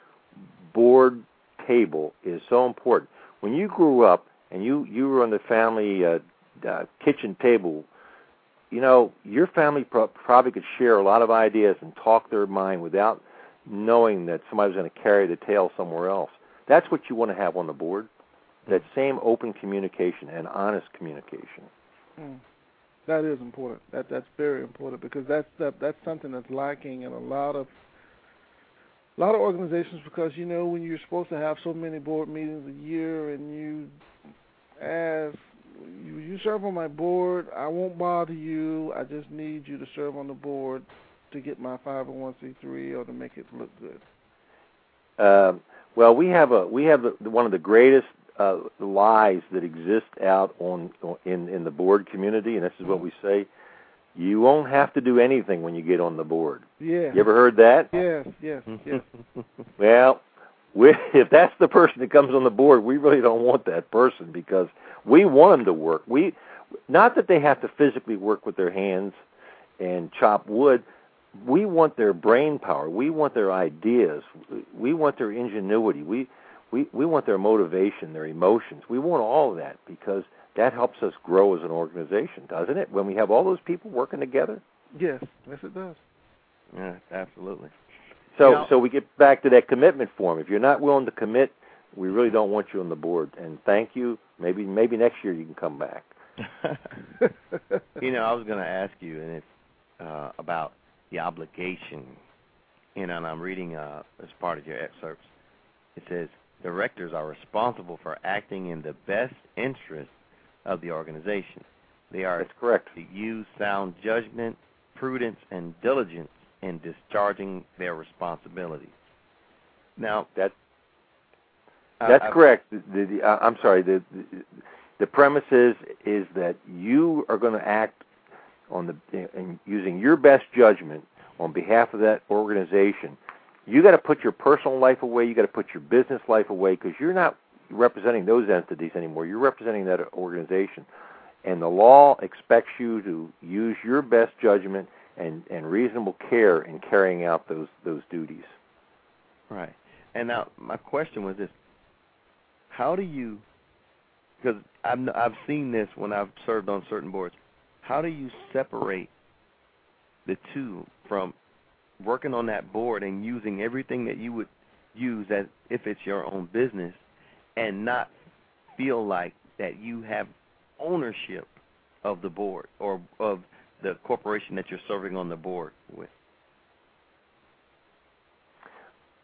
board table is so important. When you grew up, and you you were on the family uh, uh, kitchen table, you know your family pro- probably could share a lot of ideas and talk their mind without knowing that somebody's going to carry the tale somewhere else. That's what you want to have on the board. That same open communication and honest communication. Mm. That is important. That that's very important because that's that, that's something that's lacking in a lot of a lot of organizations because you know when you're supposed to have so many board meetings a year and you ask you, you serve on my board, I won't bother you. I just need you to serve on the board to get my 501c3 or to make it look good. Um, well, we have a we have a, one of the greatest uh, lies that exist out on in in the board community, and this is what we say: you won't have to do anything when you get on the board. Yeah. You ever heard that? Yes, yes, yes. well, we, if that's the person that comes on the board, we really don't want that person because we want them to work. We not that they have to physically work with their hands and chop wood. We want their brain power. We want their ideas. We want their ingenuity. We we we want their motivation, their emotions. We want all of that because that helps us grow as an organization, doesn't it? When we have all those people working together. Yes, yes, it does. Yeah, absolutely. So You know- so we get back to that commitment form. If you're not willing to commit, we really don't want you on the board. And thank you. Maybe maybe next year you can come back. you know, I was going to ask you, and it's uh, about the obligation. And I'm reading uh, as part of your excerpts. It says directors are responsible for acting in the best interest of the organization. They are That's correct. to use sound judgment, prudence, and diligence in discharging their responsibilities. Now, that that's I- correct. The, the, the, uh, I'm sorry. The, the the premise is is that you are going to act on the in using your best judgment on behalf of that organization. You got to put your personal life away. You got to put your business life away because you're not representing those entities anymore. You're representing that organization, and the law expects you to use your best judgment and and reasonable care in carrying out those those duties. Right. And now my question was this: How do you? Because I've I've seen this when I've served on certain boards. How do you separate the two from working on that board and using everything that you would use as if it's your own business, and not feel like that you have ownership of the board or of the corporation that you're serving on the board with?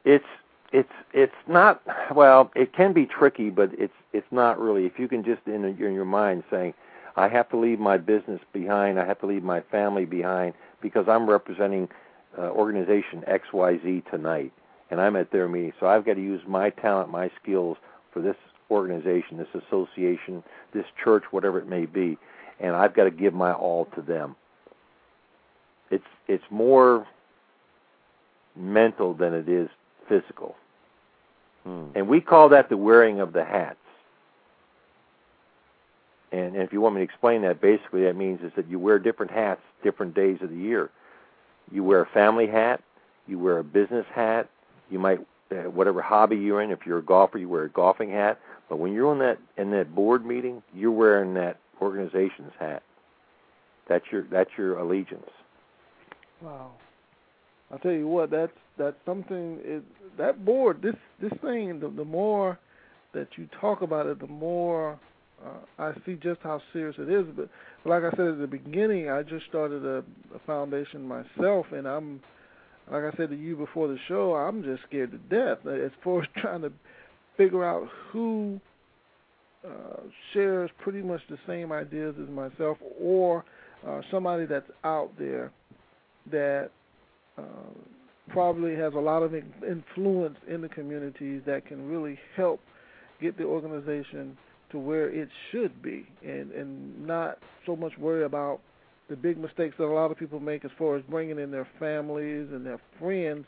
it's it's it's not well it can be tricky but it's it's not really if you can just in in your mind saying i have to leave my business behind i have to leave my family behind because i'm representing uh, organization xyz tonight and i'm at their meeting so i've got to use my talent my skills for this organization this association this church whatever it may be and i've got to give my all to them it's it's more mental than it is physical. Hmm. And we call that the wearing of the hats. And if you want me to explain that, basically that means is that you wear different hats different days of the year. You wear a family hat, you wear a business hat, you might uh, whatever hobby you're in. If you're a golfer, you wear a golfing hat. But when you're on that in that board meeting, you're wearing that organization's hat. That's your that's your allegiance. Wow. I'll tell you what, that's that's something it, that board this this thing the, the more that you talk about it the more uh, I see just how serious it is but, like I said at the beginning I just started a, a foundation myself and I'm like I said to you before the show I'm just scared to death as far as trying to figure out who uh, shares pretty much the same ideas as myself or uh, somebody that's out there that uh, probably has a lot of in- influence in the communities that can really help get the organization to where it should be and and not so much worry about the big mistakes that a lot of people make as far as bringing in their families and their friends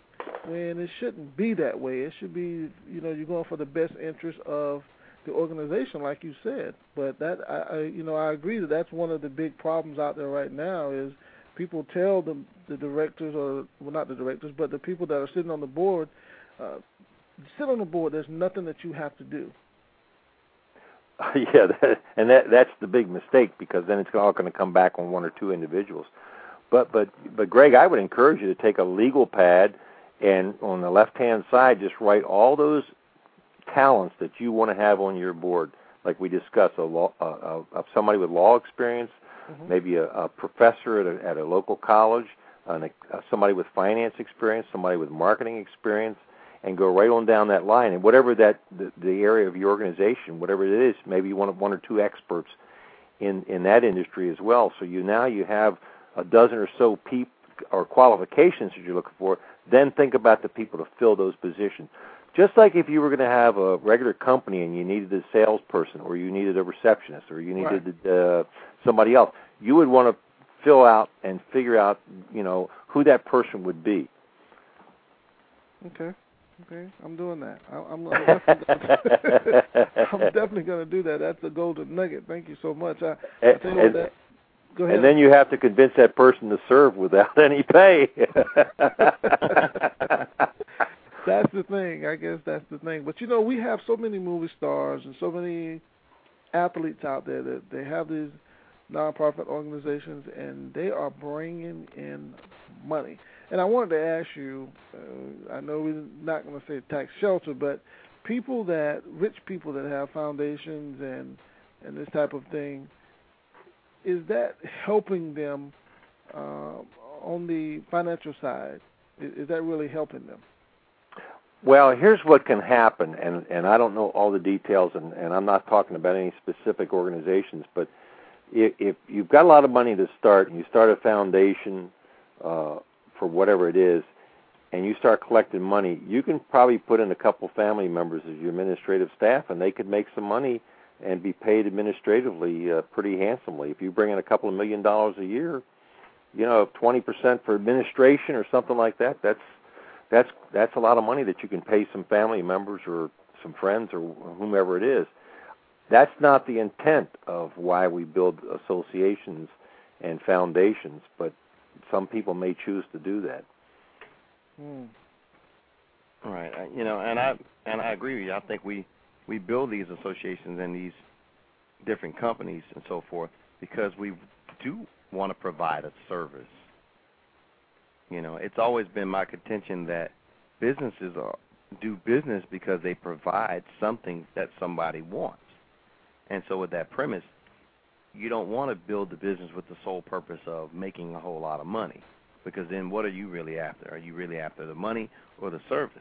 when it shouldn't be that way. It should be you know you're going for the best interest of the organization like you said. But that I, I you know I agree that that's one of the big problems out there right now is people tell the the directors or well not the directors but the people that are sitting on the board uh sit on the board there's nothing that you have to do yeah, that, and that that's the big mistake because then it's all going to come back on one or two individuals. But but but Greg, I would encourage you to take a legal pad and on the left hand side, just write all those talents that you want to have on your board, like we discussed, a law, uh, somebody with law experience, Mhm. maybe a, a professor at a, at a local college, an, uh, somebody with finance experience, somebody with marketing experience, and go right on down that line. And whatever that the, the area of your organization, whatever it is, maybe you want one or two experts in in that industry as well. So you now you have a dozen or so people or qualifications that you're looking for. Then think about the people to fill those positions. Just like if you were going to have a regular company and you needed a salesperson, or you needed a receptionist, or you needed uh, somebody else, you would want to fill out and figure out, you know, who that person would be. Okay. Okay, I'm doing that. I, I'm, I'm definitely, I'm definitely going to do that. That's a golden nugget. Thank you so much. I, I tell and, that, go ahead. and then you have to convince that person to serve without any pay. that's the thing. I guess that's the thing. But you know, we have so many movie stars and so many athletes out there that they have these nonprofit organizations and they are bringing in money. And I wanted to ask you, uh, I know we're not going to say tax shelter, but people that rich people that have foundations and and this type of thing, is that helping them uh, on the financial side? Is, is that really helping them? Well, here's what can happen, and and I don't know all the details, and and I'm not talking about any specific organizations, but if, if you've got a lot of money to start, and you start a foundation uh, for whatever it is, and you start collecting money, you can probably put in a couple family members as your administrative staff, and they could make some money and be paid administratively uh, pretty handsomely. If you bring in a couple of million dollars a year, you know, 20% for administration or something like that, that's that's that's a lot of money that you can pay some family members or some friends or whomever it is. That's not the intent of why we build associations and foundations, but some people may choose to do that. Hmm. Right. You know, and I and I agree with you. I think we we build these associations and these different companies and so forth because we do want to provide a service. You know, it's always been my contention that businesses are do business because they provide something that somebody wants. And so with that premise, you don't want to build the business with the sole purpose of making a whole lot of money because then what are you really after? Are you really after the money or the service?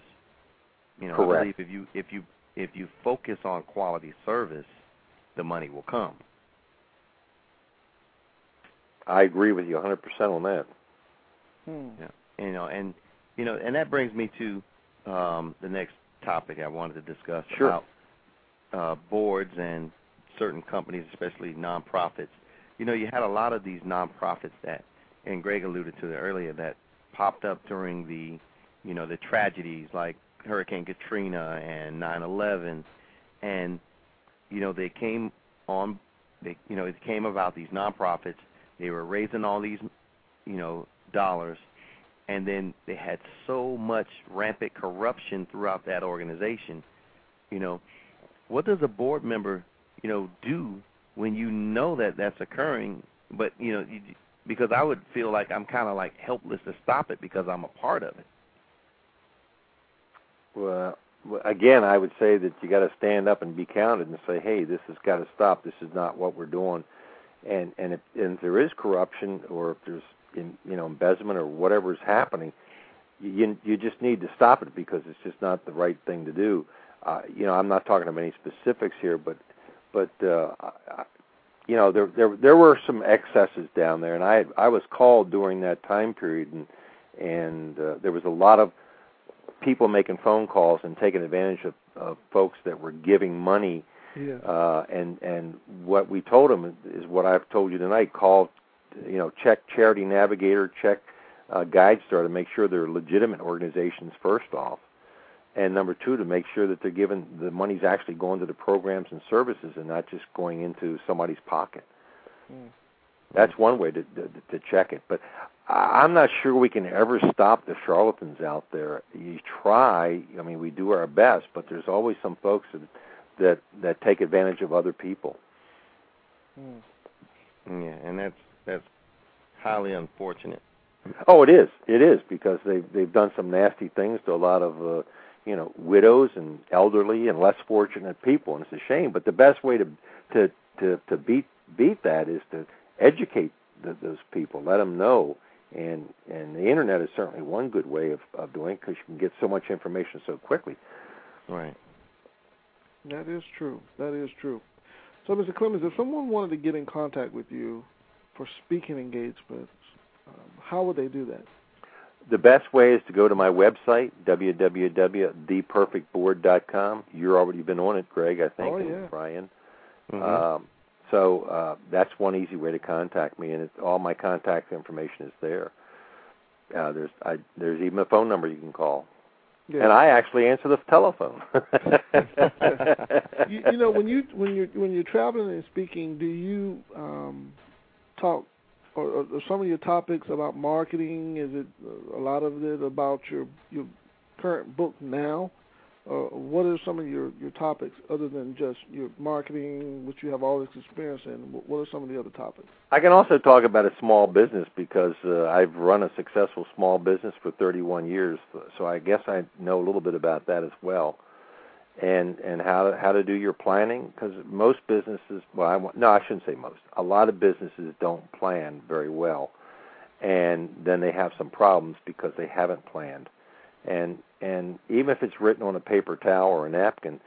You know, Correct. I believe if you if you if you focus on quality service, the money will come. I agree with you 100% on that. Hmm. You know, and you know, and that brings me to um, the next topic I wanted to discuss Sure. about uh, boards and certain companies, especially nonprofits. You know, you had a lot of these nonprofits that, and Greg alluded to it earlier, that popped up during the, you know, the tragedies like Hurricane Katrina and 9/11, and you know they came on, they you know it came about these nonprofits. They were raising all these, you know, dollars, and then they had so much rampant corruption throughout that organization. You know, what does a board member, you know, do when you know that that's occurring? But you know, you, because I would feel like I'm kind of like helpless to stop it because I'm a part of it. Well, again, I would say that you got to stand up and be counted and say, "Hey, this has got to stop. This is not what we're doing." And and if, and if there is corruption or if there's in, you know embezzlement or whatever is happening, you you just need to stop it because it's just not the right thing to do. Uh, you know, I'm not talking about any specifics here, but but uh, I, you know there there there were some excesses down there, and I had, I was called during that time period, and and uh, there was a lot of people making phone calls and taking advantage of, of folks that were giving money. Yeah. Uh, and and what we told them is what I've told you tonight. Call, you know, check Charity Navigator, check uh, GuideStar to make sure they're legitimate organizations first off, and number two to make sure that they're given the money's actually going to the programs and services and not just going into somebody's pocket. Hmm. That's one way to, to to check it. But I- I'm not sure we can ever stop the charlatans out there. You try. I mean, we do our best, but there's always some folks that that, that take advantage of other people. Hmm. Yeah, and that's that's highly unfortunate. Oh, it is. It is because they they've done some nasty things to a lot of uh, you know widows and elderly and less fortunate people, and it's a shame. But the best way to to to to beat beat that is to educate the, those people, let them know, and and the internet is certainly one good way of of doing because you can get so much information so quickly. Right. That is true. That is true. So, Mr. Clemons, if someone wanted to get in contact with you for speaking engagements, um, how would they do that? The best way is to go to my website, www.theperfectboard.com. You've already been on it, Greg, I think, oh, and yeah. Brian. Mhm. Um, so uh, that's one easy way to contact me, and it's, all my contact information is there. Uh, there's I, there's even a phone number you can call, Yeah. and I actually answer the telephone. you, you know, when you when you're when you're traveling and speaking, do you um, talk or, or some of your topics about marketing? Is it uh, a lot of it about your your current book now? Or what are some of your your topics other than just your marketing, which you have all this experience in? What are some of the other topics? I can also talk about a small business because uh, I've run a successful small business for 31 years, so I guess I know a little bit about that as well, and and how to, how to do your planning because most businesses, well, I, want- no, I shouldn't say most. A lot of businesses don't plan very well, and then they have some problems because they haven't planned, and and even if it's written on a paper towel or a napkin,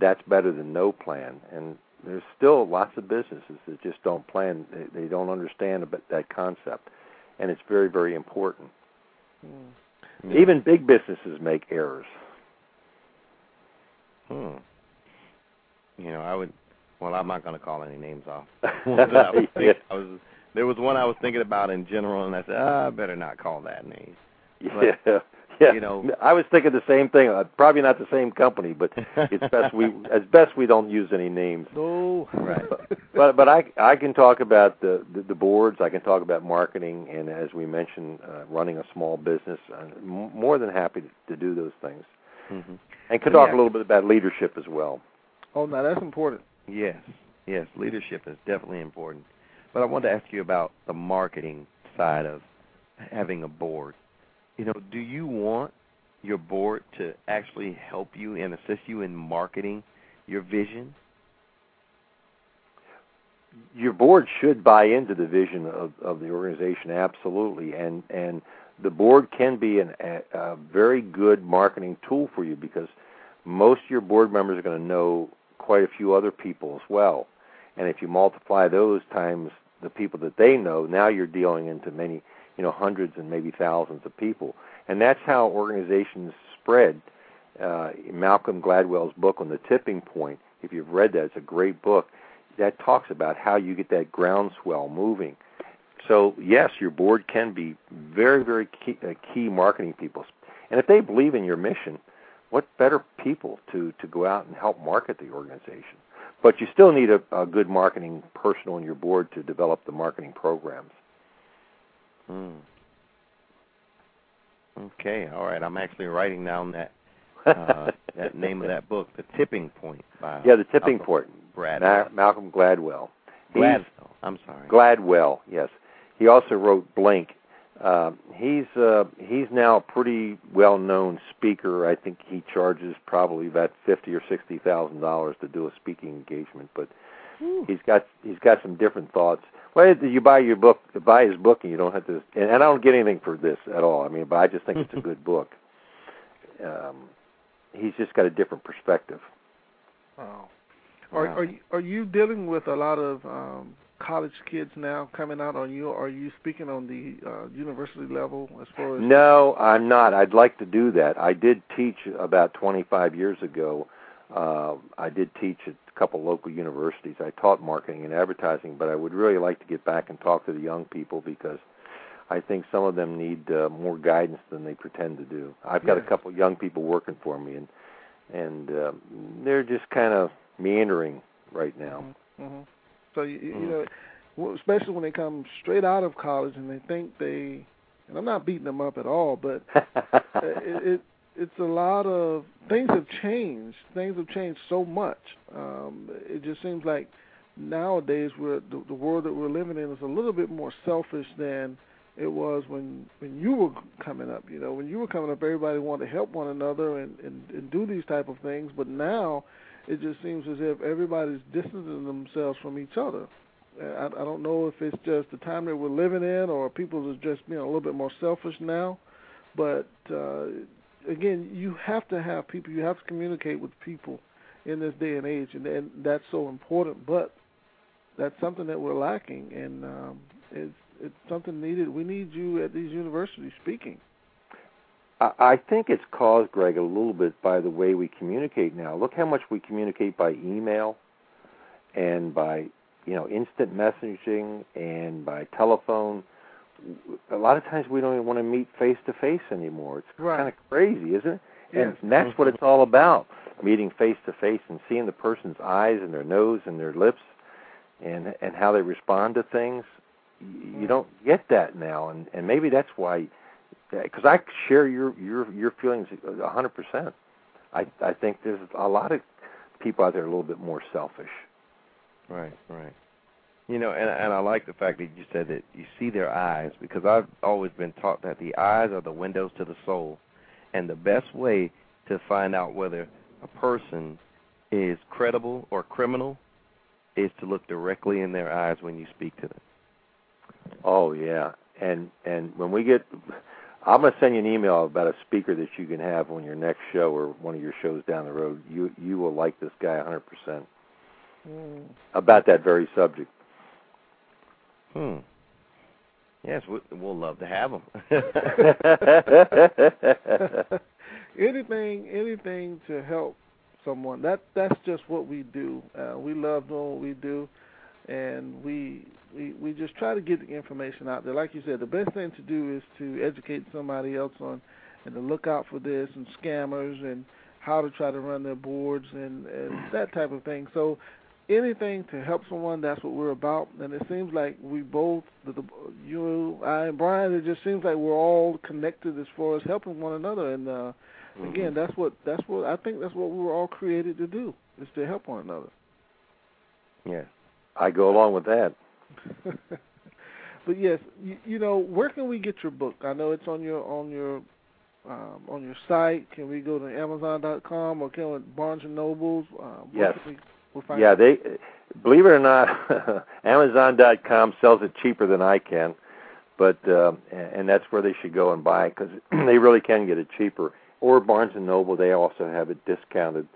that's better than no plan. And there's still lots of businesses that just don't plan. They, they don't understand about that concept, and it's very, very important. Hmm. Yeah. Even big businesses make errors. Hmm. You know, I would. Well, I'm not going to call any names off. I was Yeah. I was. There was one I was thinking about in general, and I said, ah, I better not call that name. But, yeah, yeah. you know- I was thinking the same thing. Uh, probably not the same company, but it's best we, as best we don't use any names. No. Right. but but I I can talk about the, the the boards. I can talk about marketing, and as we mentioned, uh, running a small business. I'm more than happy to, to do those things, hmm and could talk yeah. a little bit about leadership as well. Oh, now that's important. Yes, yes, leadership is definitely important. But I wanted to ask you about the marketing side of having a board. You know, do you want your board to actually help you and assist you in marketing your vision? Your board should buy into the vision of, of the organization, absolutely, and and the board can be an, a, a very good marketing tool for you because most of your board members are going to know quite a few other people as well, and if you multiply those times the people that they know, now you're dealing into many, you know, hundreds and maybe thousands of people, and that's how organizations spread. Uh, Malcolm Gladwell's book on the tipping point, if you've read that, it's a great book. That talks about how you get that groundswell moving. So yes, your board can be very, very key, uh, key marketing people, and if they believe in your mission, what better people to to go out and help market the organization? But you still need a, a good marketing person on your board to develop the marketing programs. Hmm. Okay, all right. I'm actually writing down that uh, that name of that book, The Tipping Point by yeah, the tipping Malcolm point. Brad Ma- Malcolm Gladwell. Gladwell. I'm sorry. Gladwell, yes. He also wrote Blink. Uh, he's uh, he's now a pretty well known speaker. I think he charges probably about fifty or sixty thousand dollars to do a speaking engagement, but he's got he's got some different thoughts. Well, you buy your book, buy his book, and you don't have to. And I don't get anything for this at all. I mean, but I just think it's a good book. Um, he's just got a different perspective. Wow. Are Wow. are you, are you dealing with a lot of um, college kids now coming out? on you are you speaking on the uh, university level as far as? No, I'm not. I'd like to do that. I did teach about 25 years ago. Uh, I did teach at a couple local universities. I taught marketing and advertising, but I would really like to get back and talk to the young people because I think some of them need uh, more guidance than they pretend to do. I've got Yeah. a couple young people working for me, and and uh, they're just kind of meandering right now. hmm So you, you Mhm. know, especially when they come straight out of college and they think they, and I'm not beating them up at all, but uh, it, it it's a lot of things have changed. Things have changed so much. Um, it just seems like nowadays we're the, the world that we're living in is a little bit more selfish than it was when when you were coming up. You know, when you were coming up, everybody wanted to help one another and and, and do these type of things. But now, it just seems as if everybody's distancing themselves from each other. I, I don't know if it's just the time that we're living in, or people are just being a little bit more selfish now. But uh, again, you have to have people. You have to communicate with people in this day and age, and, and that's so important. But that's something that we're lacking, and um, it's it's something needed. We need you at these universities speaking. I think it's caused, Greg, a little bit by the way we communicate now. Look how much we communicate by email and by you know instant messaging and by telephone. A lot of times we don't even want to meet face to face anymore. It's right. kind of crazy, isn't it? Yes. And that's what it's all about: meeting face to face and seeing the person's eyes and their nose and their lips, and and how they respond to things. You mm. don't get that now, and and maybe that's why. Because I share your your your feelings a hundred percent. I I think there's a lot of people out there a little bit more selfish. Right, right. You know, and and I like the fact that you said that you see their eyes because I've always been taught that the eyes are the windows to the soul, and the best way to find out whether a person is credible or criminal is to look directly in their eyes when you speak to them. Oh yeah, and and when we get, I'm gonna send you an email about a speaker that you can have on your next show or one of your shows down the road. You you will like this guy 100 percent Mm. about that very subject. Hmm. Yes, we, we'll love to have them. anything, anything to help someone. That that's just what we do. Uh, we love doing what we do, and we we we just try to get the information out there. Like you said, the best thing to do is to educate somebody else on and to look out for this and scammers and how to try to run their boards and, and that type of thing. So anything to help someone, that's what we're about. And it seems like we both, the, the, you, I, and Brian, it just seems like we're all connected as far as helping one another. And uh, Mm-hmm. again, that's what that's what I think that's what we were all created to do is to help one another. yes. I go along with that. but yes, you, you know, where can we get your book? I know it's on your on your um, on your site. Can we go to Amazon.com or can we Barnes and Nobles? Uh, Yes. we, we'll Yeah, they believe it or not, Amazon.com sells it cheaper than I can, but um, and that's where they should go and buy it because they really can get it cheaper. Or Barnes and Noble, they also have it discounted.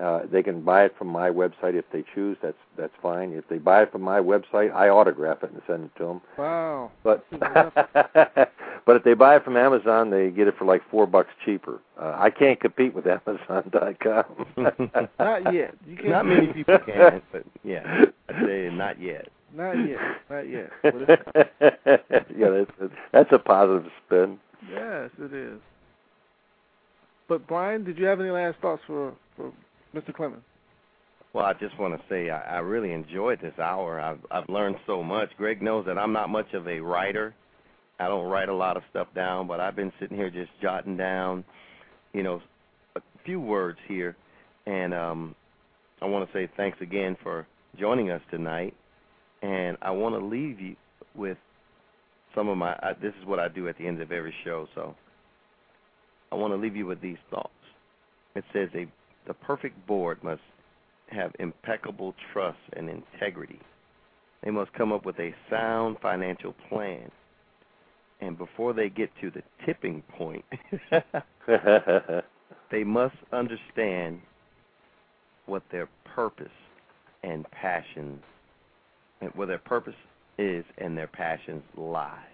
Uh, they can buy it from my website if they choose. That's that's fine. If they buy it from my website, I autograph it and send it to them. Wow. But but if they buy it from Amazon, they get it for like four bucks cheaper. Uh, I can't compete with Amazon.com. Not yet. You can't Not many people can, but yeah, I'd say not yet. Not yet. Not yet. Yeah, that's, that's a positive spin. yes, it is. But Brian, did you have any last thoughts for for Mr. Clemons? Well, I just want to say I, I really enjoyed this hour. I've I've learned so much. Greg knows that I'm not much of a writer. I don't write a lot of stuff down, but I've been sitting here just jotting down, you know, a few words here, and um, I want to say thanks again for joining us tonight. And I want to leave you with some of my. I, this is what I do at the end of every show, so I want to leave you with these thoughts. It says a the perfect board must have impeccable trust and integrity. They must come up with a sound financial plan. And before they get to the tipping point, they must understand what their purpose and passion, what their purpose is and their passions lie.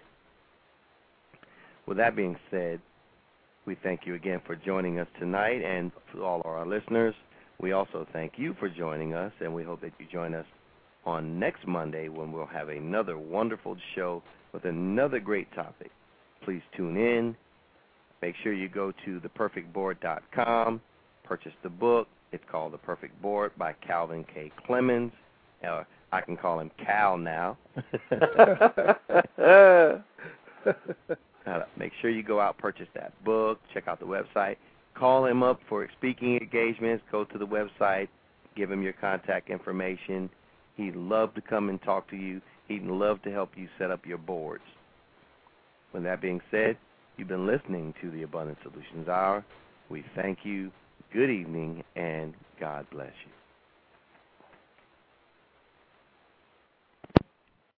With that being said, we thank you again for joining us tonight, and to all our listeners, we also thank you for joining us, and we hope that you join us on next Monday when we'll have another wonderful show with another great topic. Please tune in. Make sure you go to theperfectboard.com, purchase the book. It's called The Perfect Board by Calvin K. Clemons. Uh, I can call him Cal now. Uh, make sure you go out, purchase that book, check out the website, call him up for speaking engagements. Go to the website, give him your contact information. He'd love to come and talk to you. He'd love to help you set up your boards. With that being said, you've been listening to the Abundant Solutions Hour. We thank you. Good evening, and God bless you.